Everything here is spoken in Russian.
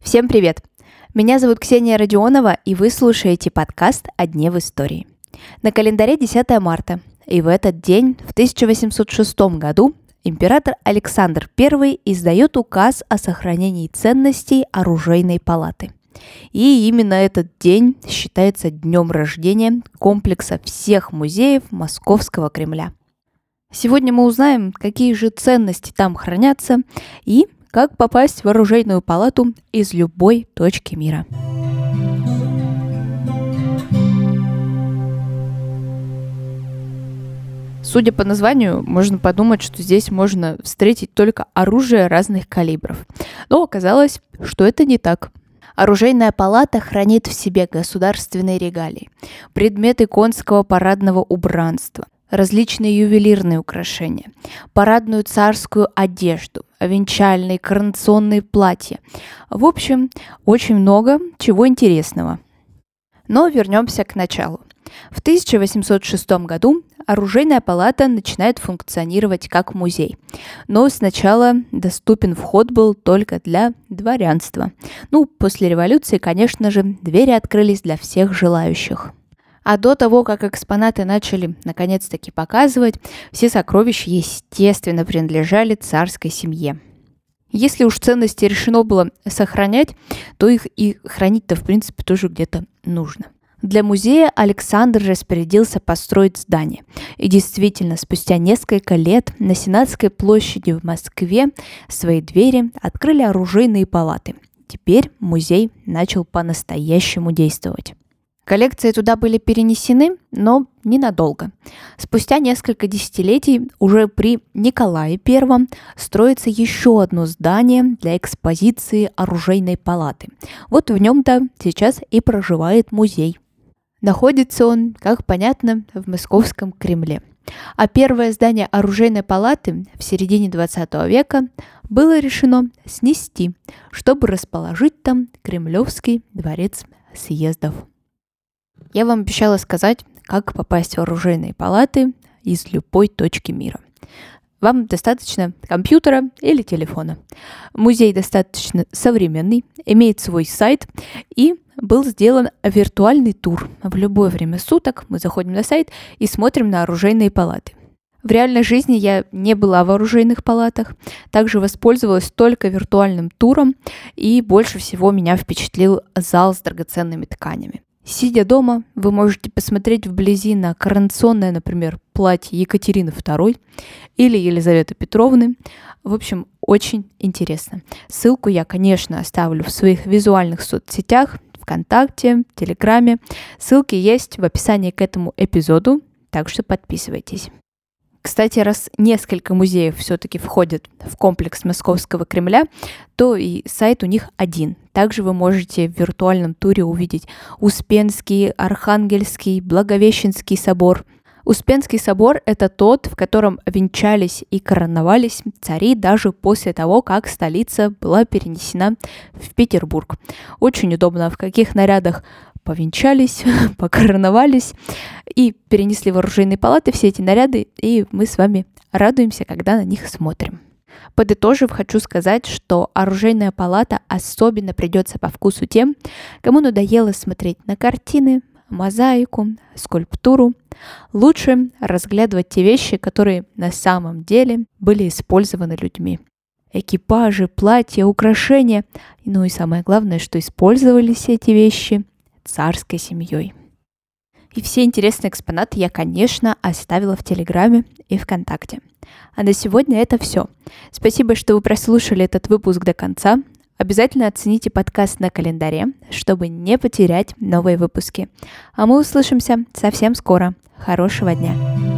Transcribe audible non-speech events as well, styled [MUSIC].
Всем привет! Меня зовут Ксения Родионова, и вы слушаете подкаст «О дне в истории». На календаре 10 марта, и в этот день, в 1806 году, император Александр I издает указ о сохранении ценностей оружейной палаты. И именно этот день считается днем рождения комплекса всех музеев Московского Кремля. Сегодня мы узнаем, какие же ценности там хранятся и как попасть в оружейную палату из любой точки мира. Судя по названию, можно подумать, что здесь можно встретить только оружие разных калибров. Но оказалось, что это не так. Оружейная палата хранит в себе государственные регалии, предметы конского парадного убранства, различные ювелирные украшения, парадную царскую одежду, венчальные, коронационные платья. В общем, очень много чего интересного. Но вернемся к началу. В 1806 году оружейная палата начинает функционировать как музей. Но сначала доступен вход был только для дворянства. Ну, после революции, конечно же, двери открылись для всех желающих. А до того, как экспонаты начали наконец-таки показывать, все сокровища, естественно, принадлежали царской семье. Если уж ценности решено было сохранять, то их и хранить-то, в принципе, тоже где-то нужно. Для музея Александр распорядился построить здание. И действительно, спустя несколько лет на Сенатской площади в Москве свои двери открыли оружейные палаты. Теперь музей начал по-настоящему действовать. Коллекции туда были перенесены, но ненадолго. Спустя несколько десятилетий уже при Николае I строится еще одно здание для экспозиции оружейной палаты. Вот в нем-то сейчас и проживает музей. Находится он, как понятно, в Московском Кремле. А первое здание оружейной палаты в середине 20 века было решено снести, чтобы расположить там Кремлевский дворец съездов. Я вам обещала сказать, как попасть в оружейные палаты из любой точки мира. Вам достаточно компьютера или телефона. Музей достаточно современный, имеет свой сайт и был сделан виртуальный тур. В любое время суток мы заходим на сайт и смотрим на оружейные палаты. В реальной жизни я не была в оружейных палатах, также воспользовалась только виртуальным туром, и больше всего меня впечатлил зал с драгоценными тканями. Сидя дома, вы можете посмотреть вблизи на коронационное, например, платье Екатерины II или Елизаветы Петровны. В общем, очень интересно. Ссылку я, конечно, оставлю в своих визуальных соцсетях, ВКонтакте, Телеграме. Ссылки есть в описании к этому эпизоду, так что подписывайтесь. Кстати, раз несколько музеев все-таки входят в комплекс Московского Кремля, то и сайт у них один. Также вы можете в виртуальном туре увидеть Успенский, Архангельский, Благовещенский собор – Успенский собор – это тот, в котором венчались и короновались цари даже после того, как столица была перенесена в Петербург. Очень удобно, в каких нарядах повенчались, [LAUGHS] покороновались и перенесли в оружейные палаты все эти наряды, и мы с вами радуемся, когда на них смотрим. Подытожив, хочу сказать, что оружейная палата особенно придется по вкусу тем, кому надоело смотреть на картины, мозаику, скульптуру. Лучше разглядывать те вещи, которые на самом деле были использованы людьми. Экипажи, платья, украшения. Ну и самое главное, что использовались эти вещи царской семьей. И все интересные экспонаты я, конечно, оставила в Телеграме и ВКонтакте. А на сегодня это все. Спасибо, что вы прослушали этот выпуск до конца. Обязательно оцените подкаст на календаре, чтобы не потерять новые выпуски. А мы услышимся совсем скоро. Хорошего дня!